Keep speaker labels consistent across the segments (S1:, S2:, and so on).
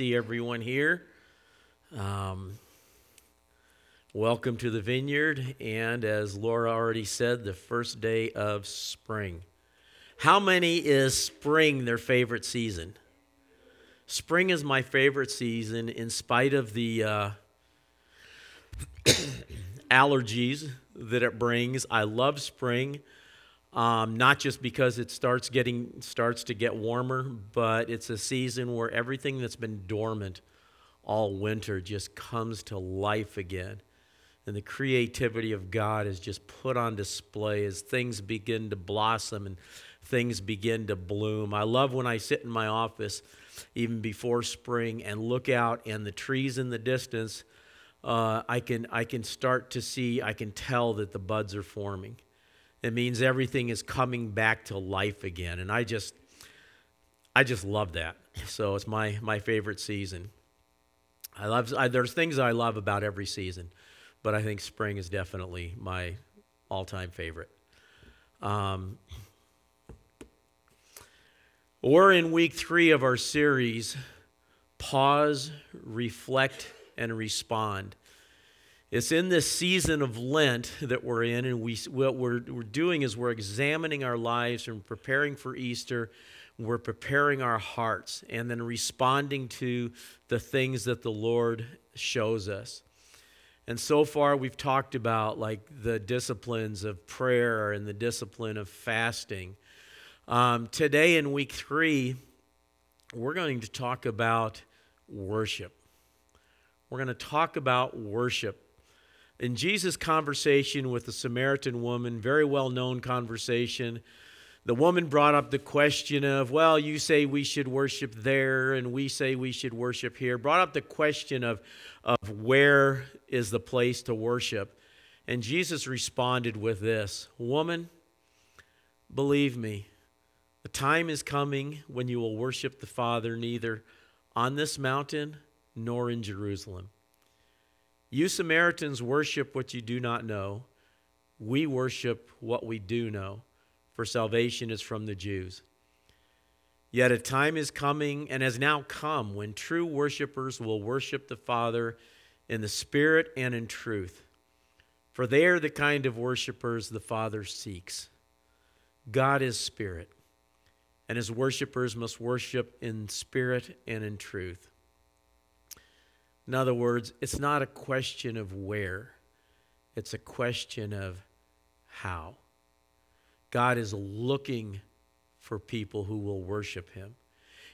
S1: see everyone here. Um, welcome to the vineyard, and as Laura already said, the first day of spring. How many is spring their favorite season? Spring is my favorite season, in spite of the uh, allergies that it brings. I love spring. Um, not just because it starts getting starts to get warmer, but it's a season where everything that's been dormant all winter just comes to life again. And the creativity of God is just put on display as things begin to blossom and things begin to bloom. I love when I sit in my office, even before spring, and look out and the trees in the distance. Uh, I can I can start to see. I can tell that the buds are forming it means everything is coming back to life again. And I just I just love that. So it's my my favorite season. I love I, there's things I love about every season, but I think spring is definitely my all-time favorite. Um, we're in week three of our series, Pause, Reflect, and Respond. It's in this season of Lent that we're in, and we, what we're, we're doing is we're examining our lives and preparing for Easter. We're preparing our hearts and then responding to the things that the Lord shows us. And so far, we've talked about like the disciplines of prayer and the discipline of fasting. Um, today, in week three, we're going to talk about worship. We're going to talk about worship in Jesus' conversation with the Samaritan woman, very well known conversation, the woman brought up the question of, well, you say we should worship there, and we say we should worship here. Brought up the question of, of where is the place to worship. And Jesus responded with this Woman, believe me, the time is coming when you will worship the Father neither on this mountain nor in Jerusalem. You Samaritans worship what you do not know. We worship what we do know, for salvation is from the Jews. Yet a time is coming and has now come when true worshipers will worship the Father in the Spirit and in truth. For they are the kind of worshipers the Father seeks. God is Spirit, and his worshipers must worship in spirit and in truth. In other words, it's not a question of where, it's a question of how. God is looking for people who will worship him.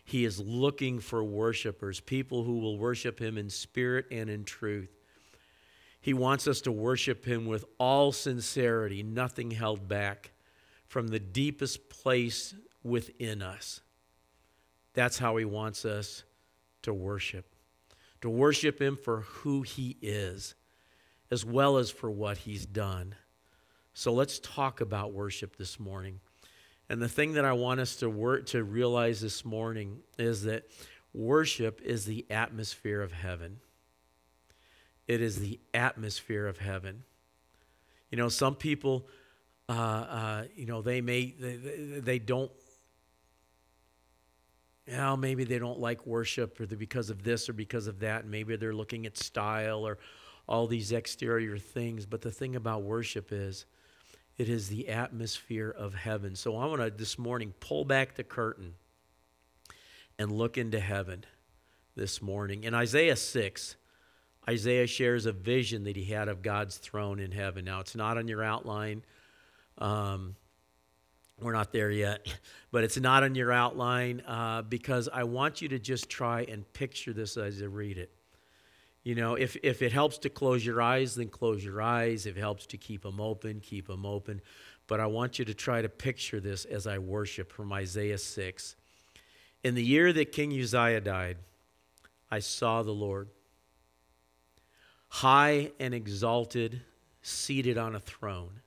S1: He is looking for worshipers, people who will worship him in spirit and in truth. He wants us to worship him with all sincerity, nothing held back, from the deepest place within us. That's how he wants us to worship to worship Him for who He is, as well as for what He's done. So let's talk about worship this morning. And the thing that I want us to work to realize this morning is that worship is the atmosphere of heaven. It is the atmosphere of heaven. You know, some people, uh, uh, you know, they may they, they don't you know, maybe they don't like worship or because of this or because of that. Maybe they're looking at style or all these exterior things. But the thing about worship is it is the atmosphere of heaven. So I want to this morning pull back the curtain and look into heaven this morning. In Isaiah 6, Isaiah shares a vision that he had of God's throne in heaven. Now, it's not on your outline. Um, we're not there yet, but it's not on your outline uh, because I want you to just try and picture this as you read it. You know, if, if it helps to close your eyes, then close your eyes. If it helps to keep them open, keep them open. But I want you to try to picture this as I worship from Isaiah 6. In the year that King Uzziah died, I saw the Lord, high and exalted, seated on a throne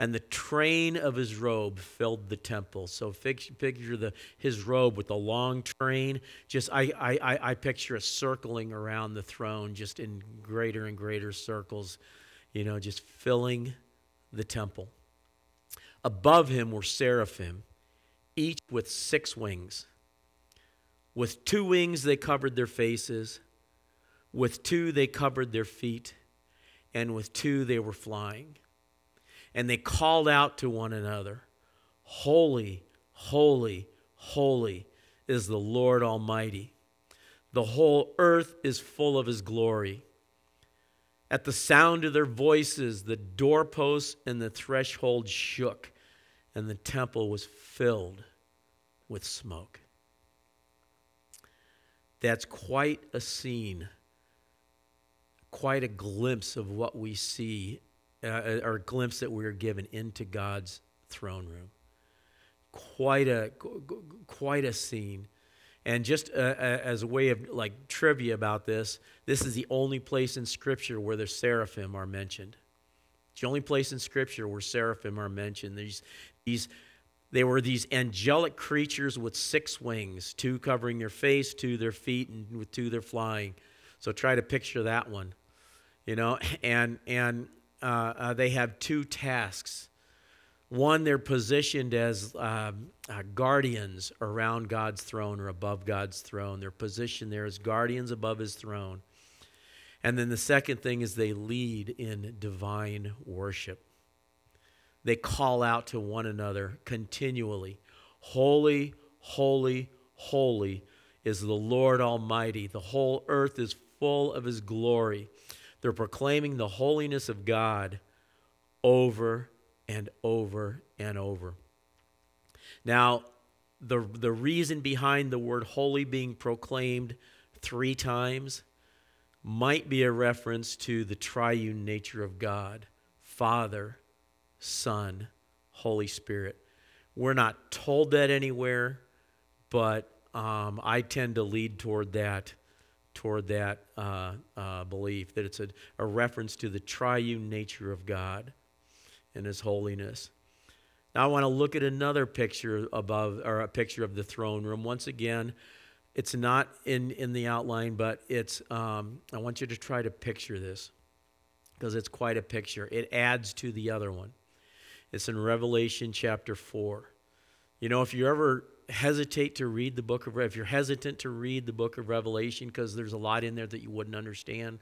S1: and the train of his robe filled the temple. So picture the, his robe with the long train. Just I, I, I picture it circling around the throne, just in greater and greater circles, you know, just filling the temple. Above him were seraphim, each with six wings. With two wings they covered their faces, with two they covered their feet, and with two they were flying. And they called out to one another, Holy, holy, holy is the Lord Almighty. The whole earth is full of his glory. At the sound of their voices, the doorposts and the threshold shook, and the temple was filled with smoke. That's quite a scene, quite a glimpse of what we see, uh, or a glimpse that we're given into God's throne room. Quite a, quite a scene. And just uh, uh, as a way of like trivia about this, this is the only place in Scripture where the seraphim are mentioned. It's the only place in Scripture where seraphim are mentioned. These, these, they were these angelic creatures with six wings, two covering their face, two their feet, and with two they're flying. So try to picture that one, you know. And and uh, uh, they have two tasks. One, they're positioned as um, uh, guardians around God's throne or above God's throne. They're positioned there as guardians above His throne. And then the second thing is they lead in divine worship. They call out to one another continually Holy, holy, holy is the Lord Almighty. The whole earth is full of His glory. They're proclaiming the holiness of God over and over and over. Now, the, the reason behind the word holy being proclaimed three times might be a reference to the triune nature of God Father, Son, Holy Spirit. We're not told that anywhere, but um, I tend to lead toward that toward that uh, uh, belief that it's a, a reference to the triune nature of God and his holiness. Now I want to look at another picture above or a picture of the throne room. Once again, it's not in, in the outline, but it's um, I want you to try to picture this because it's quite a picture. It adds to the other one. It's in Revelation chapter 4. You know, if you ever hesitate to read the book of if you're hesitant to read the book of Revelation because there's a lot in there that you wouldn't understand,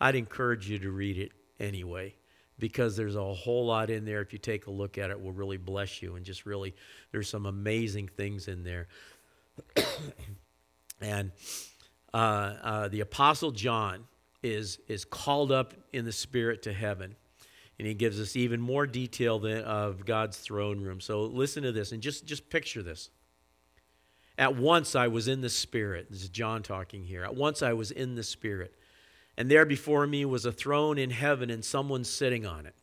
S1: I'd encourage you to read it anyway because there's a whole lot in there. If you take a look at it, will really bless you. And just really, there's some amazing things in there. and uh, uh, the Apostle John is, is called up in the Spirit to heaven. And he gives us even more detail than, of God's throne room. So listen to this and just, just picture this. At once I was in the Spirit. This is John talking here. At once I was in the Spirit and there before me was a throne in heaven and someone sitting on it.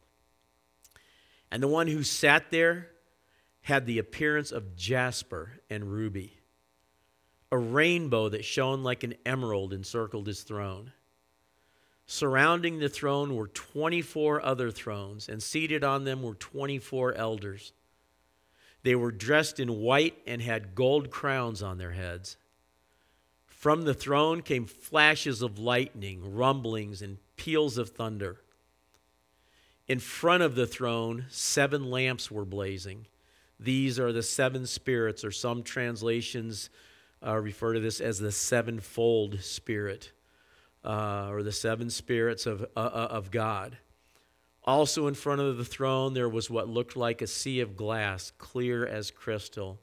S1: And the one who sat there had the appearance of jasper and ruby. A rainbow that shone like an emerald encircled his throne. Surrounding the throne were 24 other thrones, and seated on them were 24 elders. They were dressed in white and had gold crowns on their heads. From the throne came flashes of lightning, rumblings, and peals of thunder. In front of the throne, seven lamps were blazing. These are the seven spirits, or some translations uh, refer to this as the sevenfold spirit, uh, or the seven spirits of, uh, uh of God. Also, in front of the throne, there was what looked like a sea of glass, clear as crystal.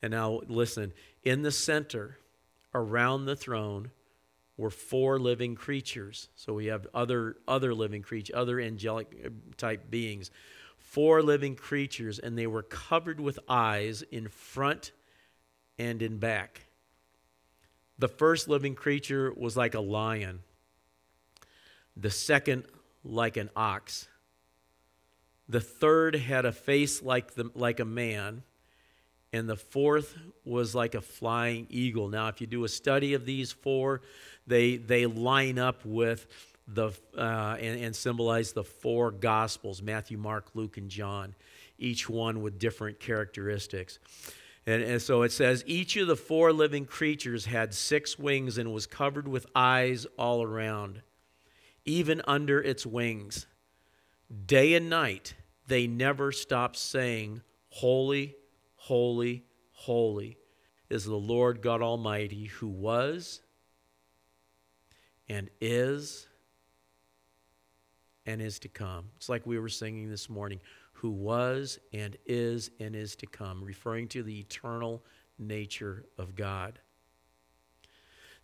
S1: And now, listen, in the center, around the throne were four living creatures. So we have other other living creatures, other angelic uh, type beings. Four living creatures and they were covered with eyes in front and in back. The first living creature was like a lion. The second like an ox. The third had a face like the, like a man and the fourth was like a flying eagle. Now, if you do a study of these four, they they line up with the uh, and, and symbolize the four gospels: Matthew, Mark, Luke, and John. Each one with different characteristics. And, and, so it says, each of the four living creatures had six wings and was covered with eyes all around, even under its wings. Day and night, they never stop saying, Holy, holy, holy is the Lord God Almighty who was and is and is to come. It's like we were singing this morning who was and is and is to come, referring to the eternal nature of God.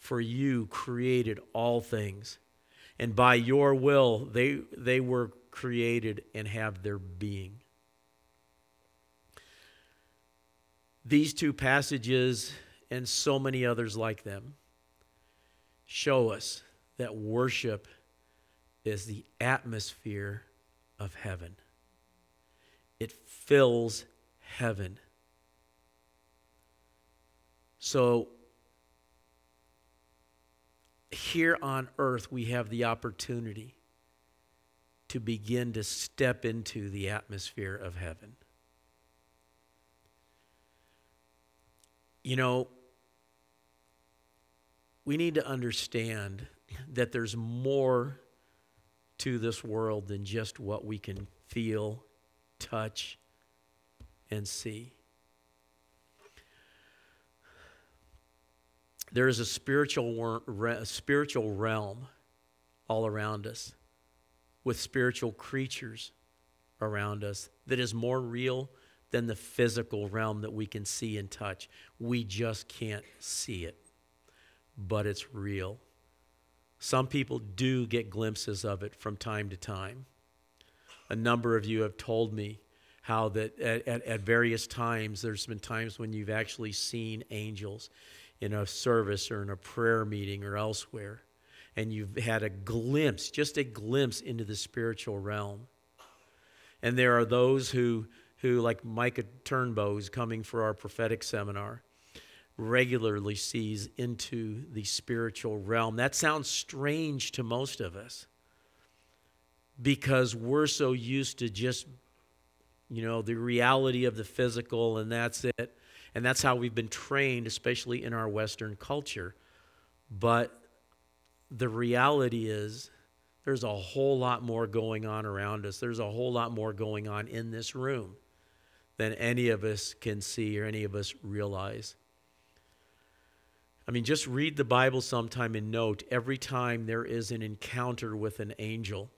S1: For you created all things, and by your will they, they were created and have their being. These two passages and so many others like them show us that worship is the atmosphere of heaven. It fills heaven. So, here on earth, we have the opportunity to begin to step into the atmosphere of heaven. You know, we need to understand that there's more to this world than just what we can feel, touch, and see. There is a spiritual, a spiritual realm all around us with spiritual creatures around us that is more real than the physical realm that we can see and touch. We just can't see it, but it's real. Some people do get glimpses of it from time to time. A number of you have told me how that at, at, at, various times there's been times when you've actually seen angels in a service or in a prayer meeting or elsewhere and you've had a glimpse just a glimpse into the spiritual realm and there are those who who like Micah Turnbo who's coming for our prophetic seminar regularly sees into the spiritual realm. That sounds strange to most of us because we're so used to just, you know, the reality of the physical and that's it. And that's how we've been trained, especially in our Western culture. But the reality is, there's a whole lot more going on around us. There's a whole lot more going on in this room than any of us can see or any of us realize. I mean, just read the Bible sometime and note every time there is an encounter with an angel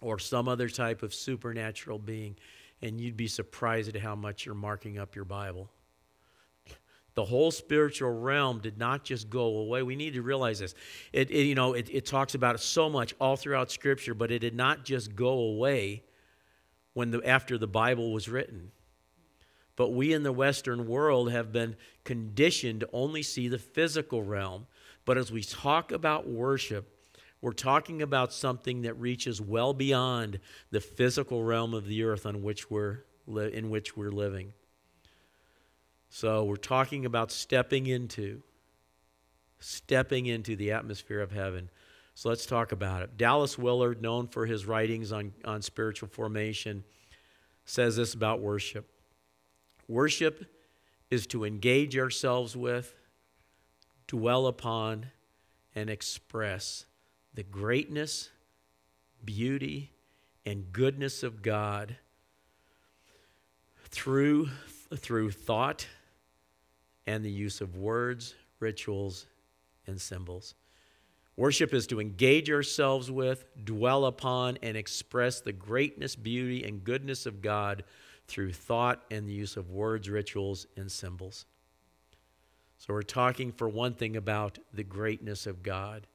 S1: or some other type of supernatural being, and you'd be surprised at how much you're marking up your Bible. The whole spiritual realm did not just go away. We need to realize this. It, it you know, it, it talks about it so much all throughout Scripture, but it did not just go away when the, after the Bible was written. But we in the Western world have been conditioned to only see the physical realm. But as we talk about worship, we're talking about something that reaches well beyond the physical realm of the earth on which we're in which we're living. So we're talking about stepping into stepping into the atmosphere of heaven. So let's talk about it. Dallas Willard, known for his writings on, on spiritual formation, says this about worship. Worship is to engage ourselves with, dwell upon, and express the greatness, beauty, and goodness of God through, through thought and the use of words, rituals, and symbols. Worship is to engage ourselves with, dwell upon, and express the greatness, beauty, and goodness of God through thought and the use of words, rituals, and symbols. So, we're talking for one thing about the greatness of God.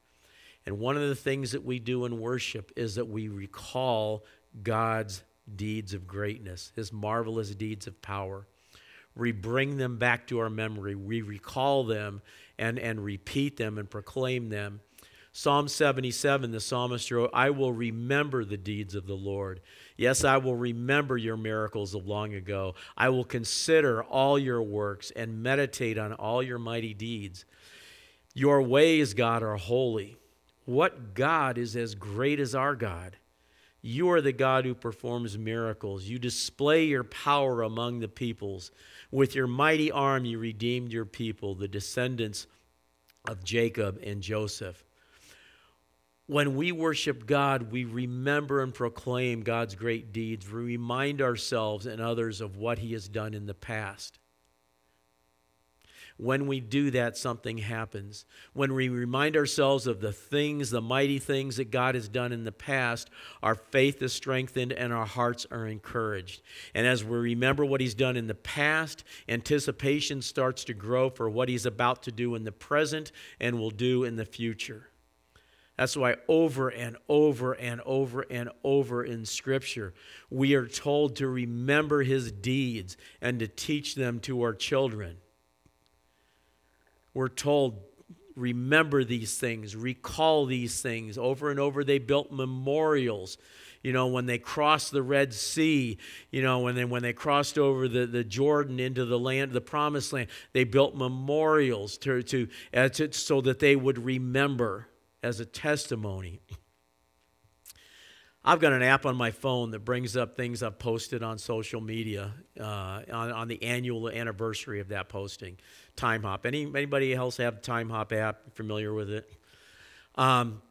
S1: And one of the things that we do in worship is that we recall God's deeds of greatness, his marvelous deeds of power. We bring them back to our memory. We recall them and, and repeat them and proclaim them Psalm 77, the psalmist wrote, I will remember the deeds of the Lord. Yes, I will remember your miracles of long ago. I will consider all your works and meditate on all your mighty deeds. Your ways, God, are holy. What God is as great as our God? You are the God who performs miracles. You display your power among the peoples. With your mighty arm, you redeemed your people, the descendants of Jacob and Joseph. When we worship God, we remember and proclaim God's great deeds. We remind ourselves and others of what He has done in the past. When we do that, something happens. When we remind ourselves of the things, the mighty things that God has done in the past, our faith is strengthened and our hearts are encouraged. And as we remember what He's done in the past, anticipation starts to grow for what He's about to do in the present and will do in the future. That's why over and over and over and over in Scripture, we are told to remember His deeds and to teach them to our children. We're told, remember these things, recall these things. Over and over, they built memorials. You know, when they crossed the Red Sea, you know, when they, when they crossed over the, the Jordan into the land, the promised land, they built memorials to, to, uh, to, so that they would remember as a testimony. I've got an app on my phone that brings up things I've posted on social media uh, on, on, the annual anniversary of that posting. Timehop. Any anybody else have Timehop app? Familiar with it? Um,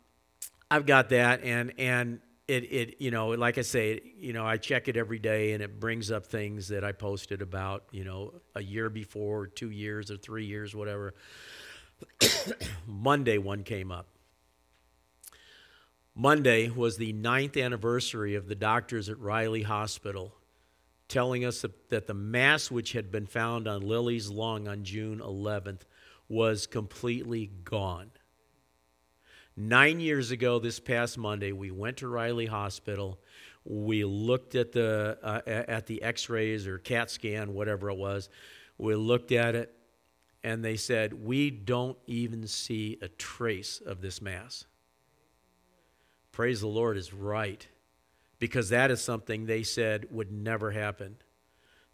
S1: I've got that, and and it it you know like I say, you know I check it every day, and it brings up things that I posted about you know a year before, or two years, or three years, whatever. Monday one came up Monday was the ninth anniversary of the doctors at Riley Hospital telling us that the mass which had been found on Lily's lung on June 11th was completely gone. Nine years ago, this past Monday, we went to Riley Hospital. We looked at the uh, at the X-rays or CAT scan, whatever it was. We looked at it, and they said we don't even see a trace of this mass praise the Lord, is right because that is something they said would never happen.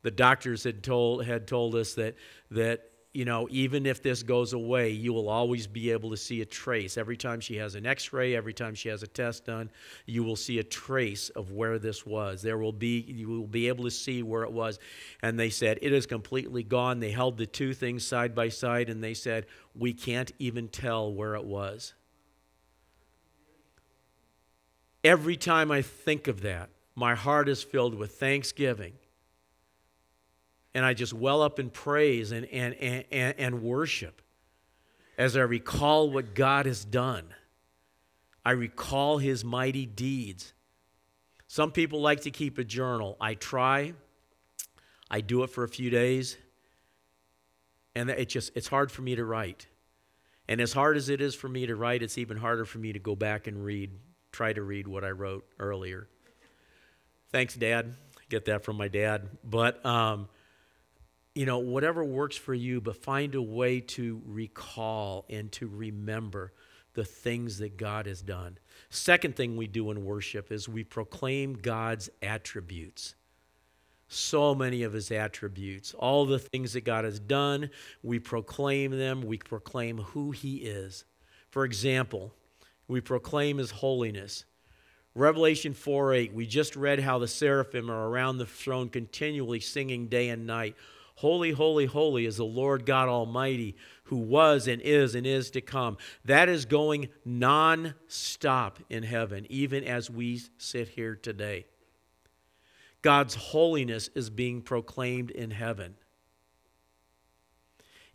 S1: The doctors had told, had told us that, that, you know, even if this goes away, you will always be able to see a trace. Every time she has an x ray, every time she has a test done, you will see a trace of where this was. There will be, you will be able to see where it was. And they said, it is completely gone. They held the two things side by side and they said, we can't even tell where it was. Every time I think of that, my heart is filled with thanksgiving. And I just well up in praise and, and, and, and worship as I recall what God has done. I recall his mighty deeds. Some people like to keep a journal. I try. I do it for a few days. And it just it's hard for me to write. And as hard as it is for me to write, it's even harder for me to go back and read try to read what I wrote earlier. Thanks, Dad. Get that from my dad. But, um, you know, whatever works for you, but find a way to recall and to remember the things that God has done. Second thing we do in worship is we proclaim God's attributes. So many of his attributes, all the things that God has done, we proclaim them, we proclaim who he is. For example, we proclaim his holiness. Revelation 4 8, we just read how the seraphim are around the throne continually singing day and night. Holy, holy, holy is the Lord God Almighty, who was and is and is to come. That is going non stop in heaven, even as we sit here today. God's holiness is being proclaimed in heaven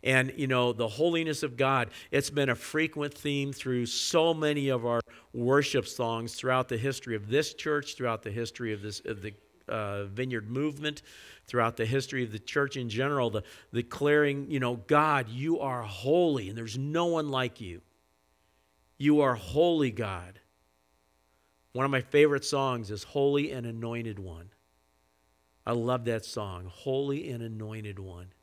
S1: and you know the holiness of god. It's been a frequent theme through so many of our worship songs throughout the history of this church throughout the history of this of the uh, vineyard movement throughout the history of the church in general the declaring you know god you are holy and there's no one like you. You are holy god. One of my favorite songs is holy and anointed one. I love that song holy and anointed one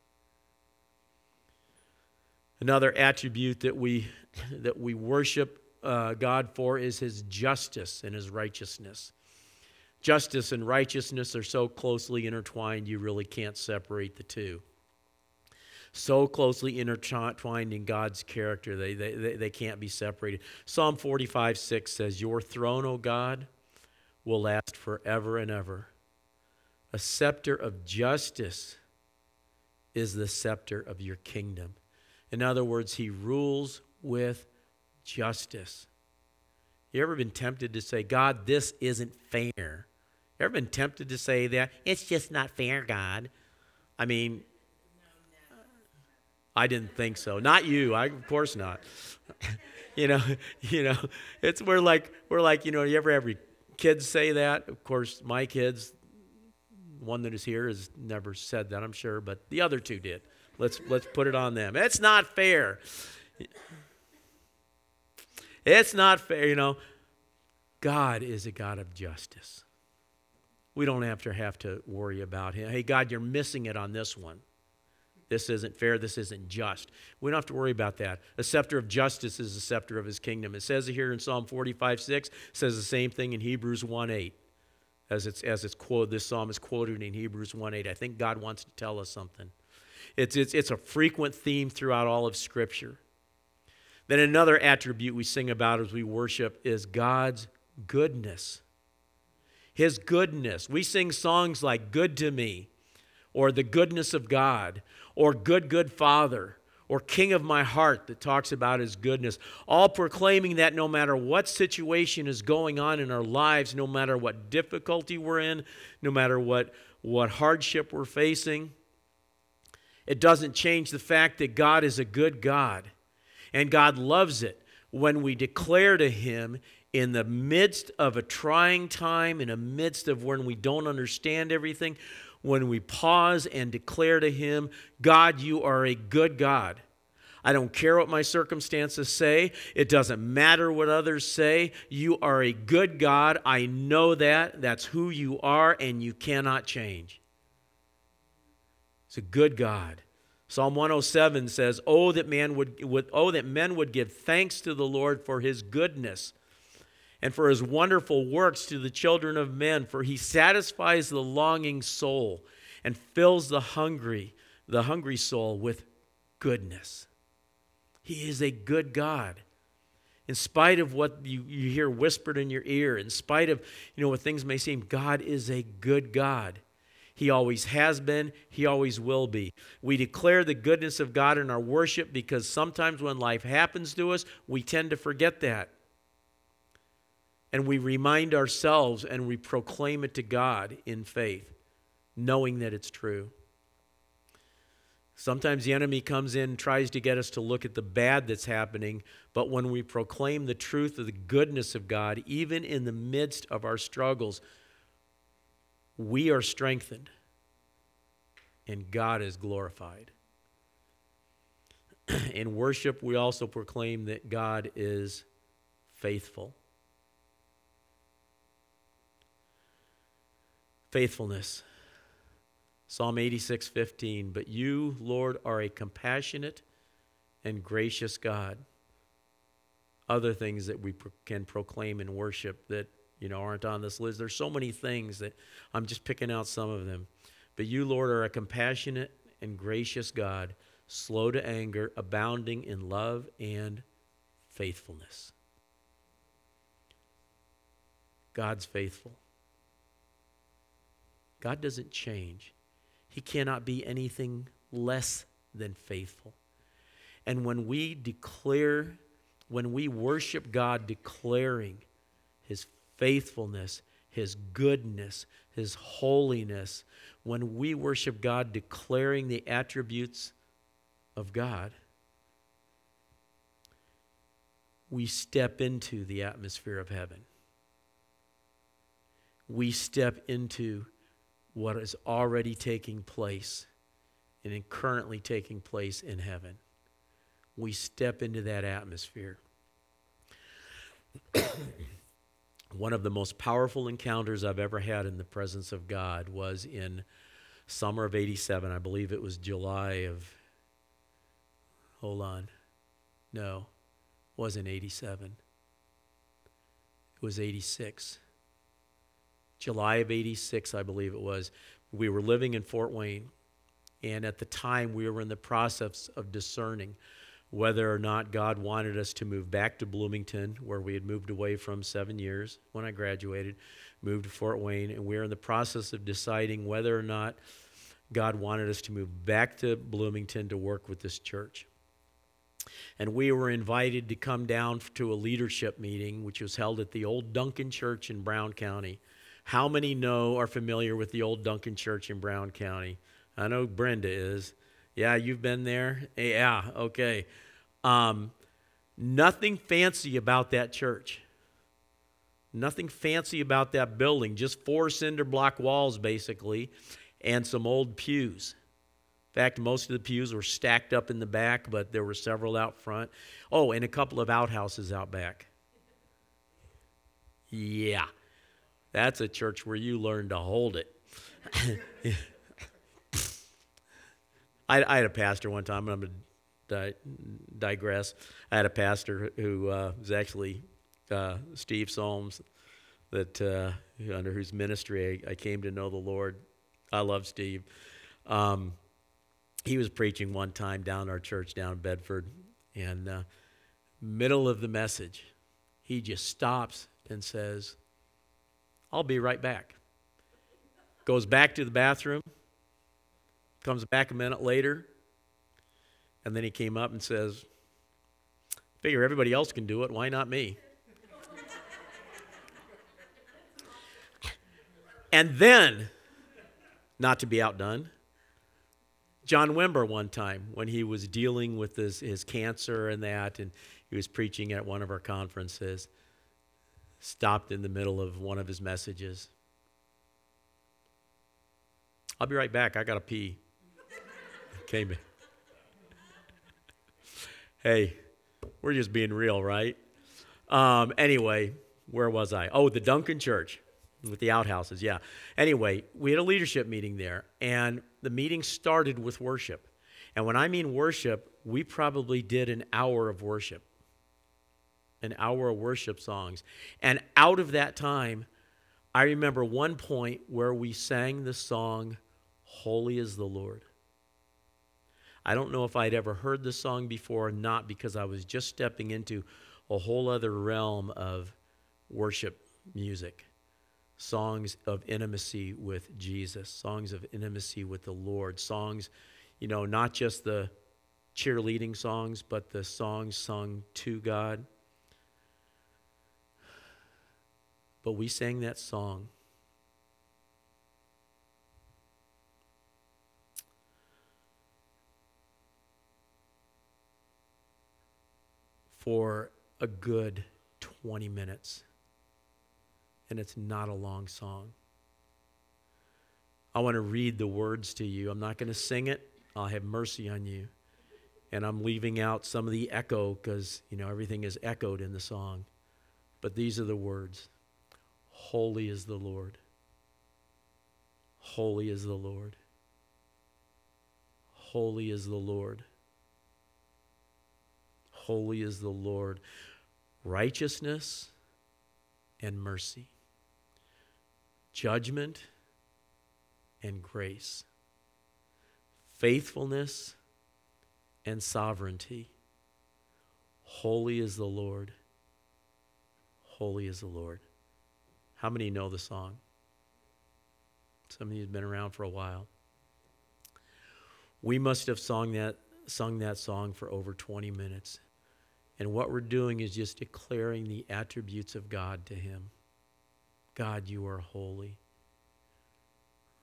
S1: Another attribute that we, that we worship uh, God for is his justice and his righteousness. Justice and righteousness are so closely intertwined, you really can't separate the two. So closely intertwined in God's character, they, they, they, they can't be separated. Psalm 45 6 says, Your throne, O God, will last forever and ever. A scepter of justice is the scepter of your kingdom. In other words, he rules with justice. You ever been tempted to say, God, this isn't fair? You ever been tempted to say that? It's just not fair, God. I mean, I didn't think so. Not you. I, of course not. you know, you know, it's we're like we're like you know. You ever have your kids say that? Of course, my kids, one that is here, has never said that. I'm sure, but the other two did. Let's let's put it on them. It's not fair. It's not fair, you know. God is a God of justice. We don't have to have to worry about him. Hey, God, you're missing it on this one. This isn't fair. This isn't just. We don't have to worry about that. A scepter of justice is a scepter of his kingdom. It says it here in Psalm 45 6, says the same thing in Hebrews 1 8. As it's, as it's quoted, this psalm is quoted in Hebrews 1 8. I think God wants to tell us something. It's, it's, it's a frequent theme throughout all of Scripture. Then another attribute we sing about as we worship is God's goodness. His goodness. We sing songs like Good to Me, or The Goodness of God, or Good, Good Father, or King of My Heart that talks about His goodness, all proclaiming that no matter what situation is going on in our lives, no matter what difficulty we're in, no matter what, what hardship we're facing, it doesn't change the fact that God is a good God and God loves it when we declare to Him in the midst of a trying time, in the midst of when we don't understand everything, when we pause and declare to Him, God, you are a good God. I don't care what my circumstances say. It doesn't matter what others say. You are a good God. I know that. That's who you are, and you cannot change. It's a good God. Psalm 107 says, "Oh that man would, would oh that men would give thanks to the Lord for his goodness and for his wonderful works to the children of men, for he satisfies the longing soul and fills the hungry, the hungry soul with goodness." He is a good God. In spite of what you, you hear whispered in your ear, in spite of you know what things may seem, God is a good God. He always has been, He always will be. We declare the goodness of God in our worship because sometimes when life happens to us, we tend to forget that. And we remind ourselves and we proclaim it to God in faith, knowing that it's true. Sometimes the enemy comes in tries to get us to look at the bad that's happening, but when we proclaim the truth of the goodness of God, even in the midst of our struggles, we are strengthened and God is glorified. In worship, we also proclaim that God is faithful. Faithfulness. Psalm 86 15. But you, Lord, are a compassionate and gracious God. Other things that we pro- can proclaim in worship that you know aren't on this list. There's so many things that I'm just picking out some of them. But you, Lord, are a compassionate and gracious God, slow to anger, abounding in love and faithfulness. God's faithful. God doesn't change. He cannot be anything less than faithful. And when we declare, when we worship God declaring his faithfulness, his goodness, his holiness, when we worship God declaring the attributes of God, we step into the atmosphere of heaven. We step into what is already taking place and currently taking place in heaven. We step into that atmosphere. One of the most powerful encounters I've ever had in the presence of God was in summer of 87. I believe it was July of, hold on. No, wasn't 87. It was 86. July of 86, I believe it was. We were living in Fort Wayne, and at the time we were in the process of discerning whether or not God wanted us to move back to Bloomington, where we had moved away from seven years when I graduated, moved to Fort Wayne, and we're in the process of deciding whether or not God wanted us to move back to Bloomington to work with this church. And we were invited to come down to a leadership meeting, which was held at the old Duncan Church in Brown County. How many know are familiar with the old Duncan Church in Brown County? I know Brenda is. Yeah, you've been there? Yeah, okay. Um, nothing fancy about that church. Nothing fancy about that building, just four cinder block walls, basically, and some old pews. In fact, most of the pews were stacked up in the back, but there were several out front. Oh, and a couple of outhouses out back. Yeah, that's a church where you learn to hold it. I, I, had a pastor one time, and I'm going to di- digress. I had a pastor who uh, was actually uh, Steve Solms, that uh, under whose ministry I, I, came to know the Lord. I love Steve. Um, he was preaching one time down our church down in Bedford, and uh, middle of the message, he just stops and says, "I'll be right back." Goes back to the bathroom, comes back a minute later, and then he came up and says, "Figure everybody else can do it. Why not me?" and then, not to be outdone, John Wimber one time when he was dealing with his, his cancer and that, and he was preaching at one of our conferences, stopped in the middle of one of his messages. I'll be right back. I got to pee. Came in. hey, we're just being real, right? Um, anyway, where was I? Oh, the Duncan Church with the outhouses, yeah. Anyway, we had a leadership meeting there, and the meeting started with worship. And when I mean worship, we probably did an hour of worship, an hour of worship songs. And out of that time, I remember one point where we sang the song, Holy is the Lord. I don't know if I'd ever heard the song before or not because I was just stepping into a whole other realm of worship music songs of intimacy with Jesus, songs of intimacy with the Lord, songs, you know, not just the cheerleading songs, but the songs sung to God. But we sang that song. For a good 20 minutes and it's not a long song. I want to read the words to you. I'm not going to sing it. I'll have mercy on you. And I'm leaving out some of the echo because, you know, everything is echoed in the song. But these are the words Holy is the Lord. Holy is the Lord. Holy is the Lord. Holy is the Lord. Righteousness and mercy judgment and grace, faithfulness and sovereignty. Holy is the Lord. Holy is the Lord. How many know the song? Some of you have been around for a while. We must have sung that, sung that song for over 20 minutes. And what we're doing is just declaring the attributes of God to Him. God, you are holy.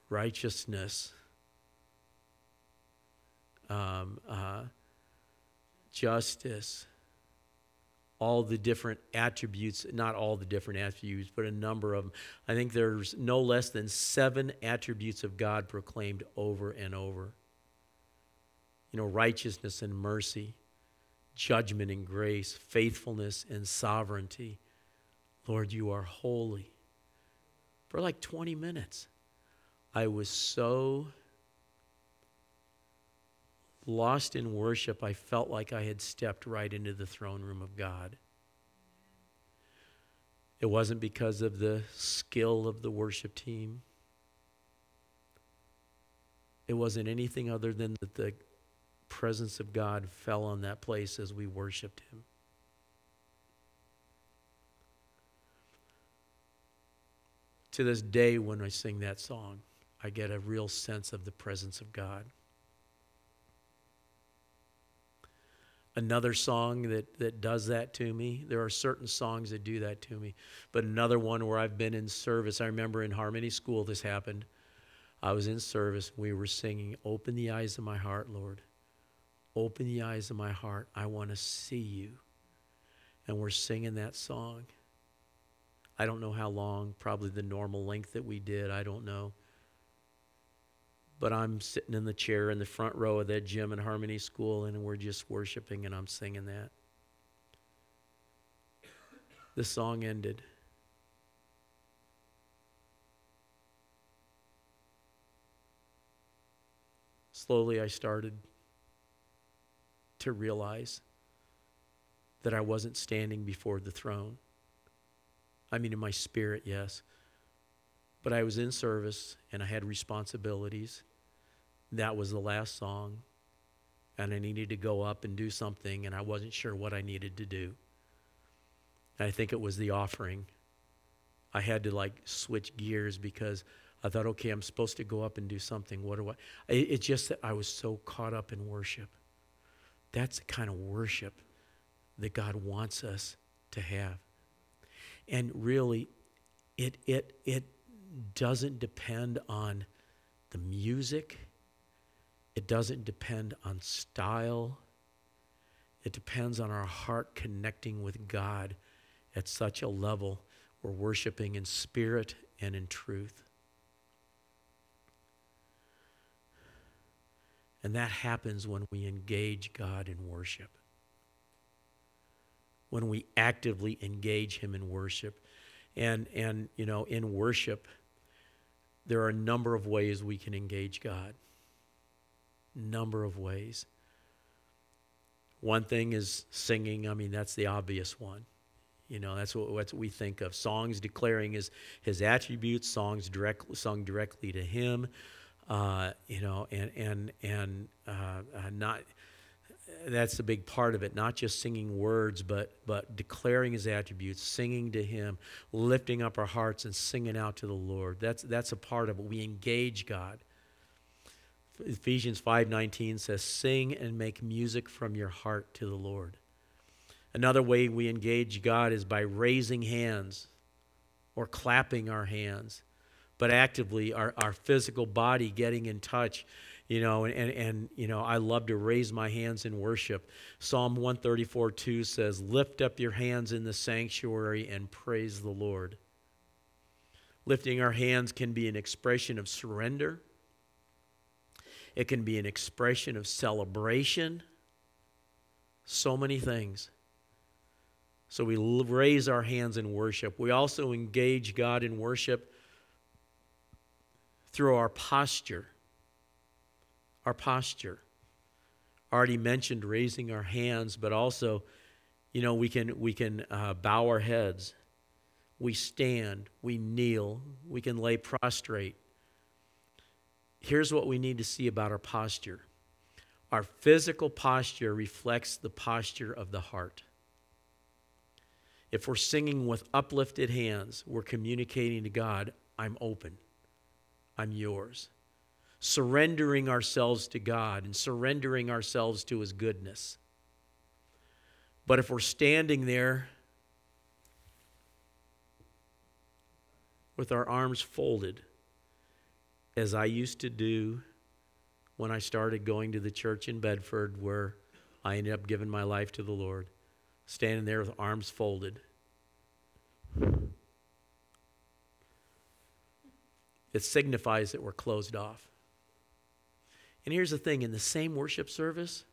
S1: Righteousness, um, uh, justice, all the different attributes, not all the different attributes, but a number of them. I think there's no less than seven attributes of God proclaimed over and over. You know, righteousness and mercy, judgment and grace, faithfulness and sovereignty. Lord, you are holy for like 20 minutes. I was so lost in worship, I felt like I had stepped right into the throne room of God. It wasn't because of the skill of the worship team. It wasn't anything other than that the presence of God fell on that place as we worshiped Him. To this day, when I sing that song, I get a real sense of the presence of God. Another song that, that does that to me, there are certain songs that do that to me, but another one where I've been in service, I remember in Harmony School this happened. I was in service, we were singing, Open the eyes of my heart, Lord. Open the eyes of my heart. I want to see you. And we're singing that song. I don't know how long, probably the normal length that we did. I don't know. But I'm sitting in the chair in the front row of that gym in Harmony School, and we're just worshiping, and I'm singing that. The song ended. Slowly, I started to realize that I wasn't standing before the throne. I mean, in my spirit, yes. But I was in service and I had responsibilities. That was the last song. And I needed to go up and do something, and I wasn't sure what I needed to do. I think it was the offering. I had to like switch gears because I thought, okay, I'm supposed to go up and do something. What do I? It's just that I was so caught up in worship. That's the kind of worship that God wants us to have. And really, it, it, it doesn't depend on the music, it doesn't depend on style. It depends on our heart connecting with God at such a level we're worshiping in spirit and in truth. And that happens when we engage God in worship when we actively engage him in worship. And, and you know, in worship, there are a number of ways we can engage God. Number of ways. One thing is singing. I mean, that's the obvious one. You know, that's what, what we think of. Songs declaring his, his attributes, songs direct, sung directly to him. Uh, you know, and and and uh, uh, not that's a big part of it not just singing words but but declaring his attributes singing to him lifting up our hearts and singing out to the lord. That's that's a part of it. We engage god. Ephesians 5.19 says sing and make music from your heart to the lord. Another way we engage god is by raising hands or clapping our hands but actively our, our physical body getting in touch you know, and, and, and, you know, I love to raise my hands in worship. Psalm 134 2 says, Lift up your hands in the sanctuary and praise the Lord. Lifting our hands can be an expression of surrender, it can be an expression of celebration. So many things. So we raise our hands in worship. We also engage God in worship through our posture our posture. Already mentioned raising our hands, but also, you know, we can we can uh, bow our heads, we stand, we kneel, we can lay prostrate. Here's what we need to see about our posture. Our physical posture reflects the posture of the heart. If we're singing with uplifted hands, we're communicating to God, I'm open. I'm yours surrendering ourselves to God and surrendering ourselves to His goodness. But if we're standing there with our arms folded, as I used to do when I started going to the church in Bedford, where I ended up giving my life to the Lord, standing there with arms folded. It signifies that we're closed off. And here's the thing in the same worship service,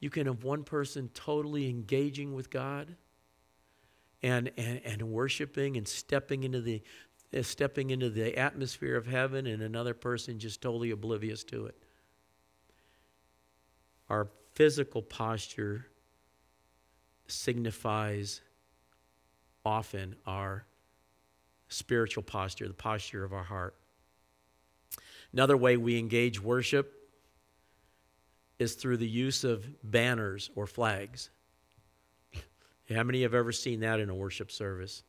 S1: you can have one person totally engaging with God and, and, and worshiping and stepping into the uh, stepping into the atmosphere of heaven and another person just totally oblivious to it. Our physical posture signifies often our spiritual posture, the posture of our heart. Another way we engage worship is through the use of banners or flags. How many have ever seen that in a worship service?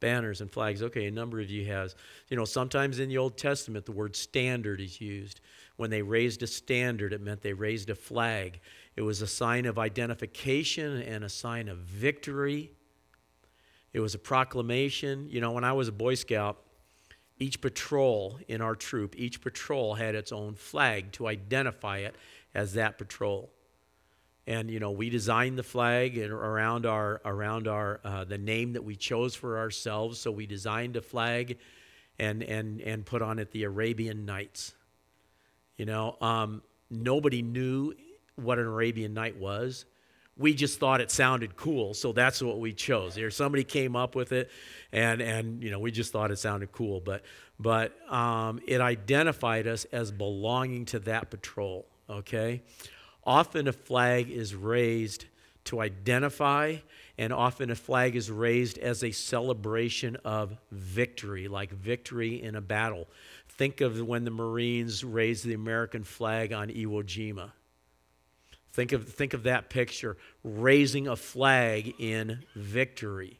S1: Banners and flags. Okay, a number of you has. You know, sometimes in the Old Testament the word standard is used. When they raised a standard, it meant they raised a flag. It was a sign of identification and a sign of victory. It was a proclamation. You know, when I was a Boy Scout, each patrol in our troop, each patrol had its own flag to identify it as that patrol. And you know, we designed the flag around our around our uh, the name that we chose for ourselves. So we designed a flag, and and and put on it the Arabian Nights. You know, um, nobody knew what an Arabian Night was. We just thought it sounded cool, so that's what we chose. There, somebody came up with it, and and you know, we just thought it sounded cool. But but um, it identified us as belonging to that patrol okay? Often a flag is raised to identify, and often a flag is raised as a celebration of victory, like victory in a battle. Think of when the Marines raised the American flag on Iwo Jima. Think of, think of that picture raising a flag in victory.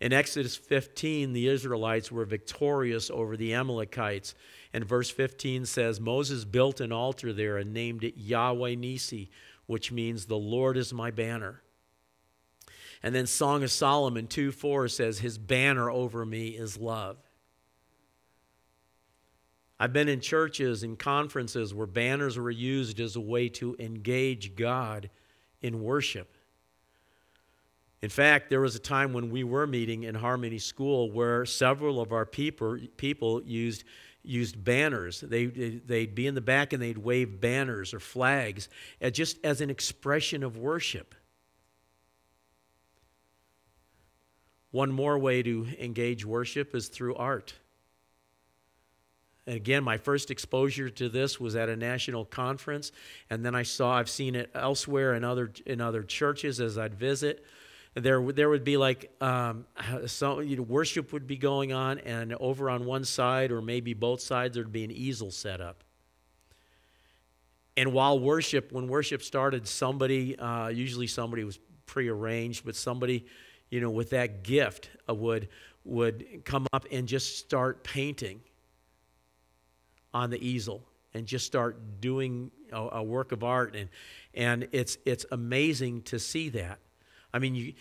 S1: In Exodus 15, the Israelites were victorious over the Amalekites and verse 15 says, Moses built an altar there and named it Yahweh Nissi, which means the Lord is my banner. And then Song of Solomon 2 4 says, His banner over me is love. I've been in churches and conferences where banners were used as a way to engage God in worship. In fact, there was a time when we were meeting in Harmony School where several of our people, people used used banners. They, they'd be in the back and they'd wave banners or flags just as an expression of worship. One more way to engage worship is through art. Again, my first exposure to this was at a national conference, and then I saw I've seen it elsewhere in other in other churches as I'd visit there there would be like um, some you know, worship would be going on, and over on one side or maybe both sides there'd be an easel set up. And while worship, when worship started, somebody uh, usually somebody was prearranged, but somebody you know with that gift uh, would would come up and just start painting on the easel and just start doing a, a work of art and and it's it's amazing to see that I mean, you,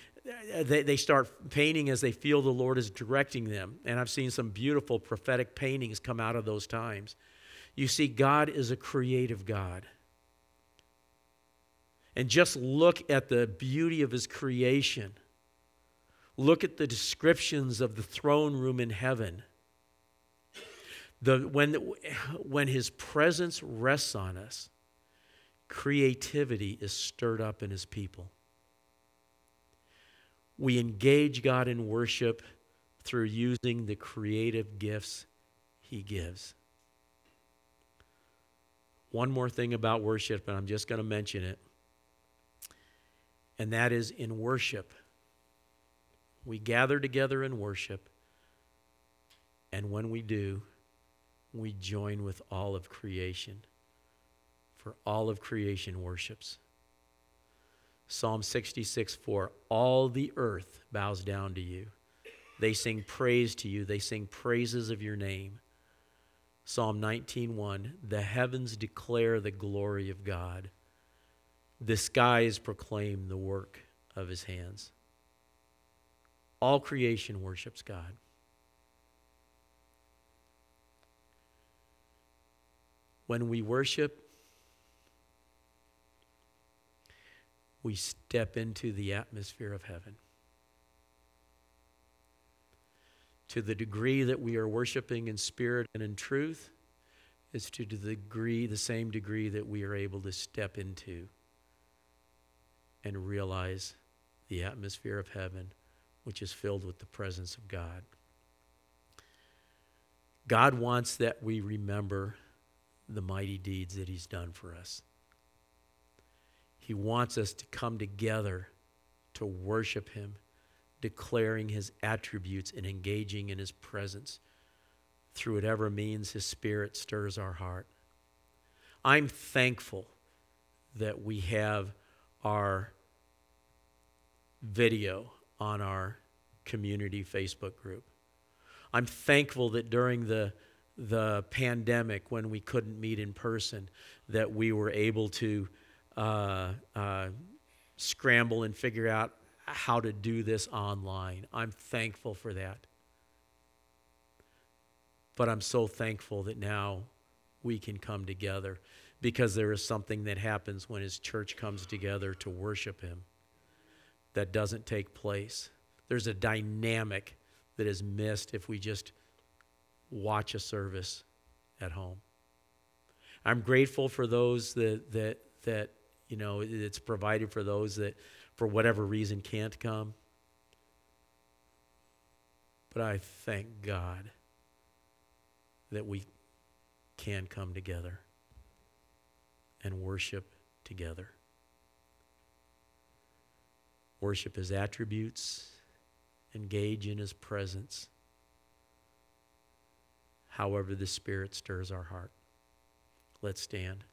S1: they, they start painting as they feel the Lord is directing them. And I've seen some beautiful prophetic paintings come out of those times. You see, God is a creative God. And just look at the beauty of his creation. Look at the descriptions of the throne room in heaven. The, when, when his presence rests on us, creativity is stirred up in his people we engage God in worship through using the creative gifts He gives. One more thing about worship, and I'm just going to mention it, and that is in worship. We gather together in worship, and when we do, we join with all of creation, for all of creation worships. Psalm 66 4 All the earth bows down to you. They sing praise to you, they sing praises of your name. Psalm 19:1 The heavens declare the glory of God. The skies proclaim the work of his hands. All creation worships God. When we worship, we step into the atmosphere of heaven. To the degree that we are worshiping in spirit and in truth, is to the degree, the same degree that we are able to step into and realize the atmosphere of heaven, which is filled with the presence of God. God wants that we remember the mighty deeds that He's done for us. He wants us to come together to worship Him, declaring his attributes and engaging in his presence through whatever means his spirit stirs our heart. I'm thankful that we have our video on our community Facebook group. I'm thankful that during the the pandemic when we couldn't meet in person that we were able to uh, uh, scramble and figure out how to do this online. I'm thankful for that. But I'm so thankful that now we can come together because there is something that happens when his church comes together to worship him that doesn't take place. There's a dynamic that is missed if we just watch a service at home. I'm grateful for those that that that you know it's provided for those that for whatever reason can't come. But I thank God that we can come together and worship together. Worship his attributes, engage in his presence, however the Spirit stirs our heart. Let's stand.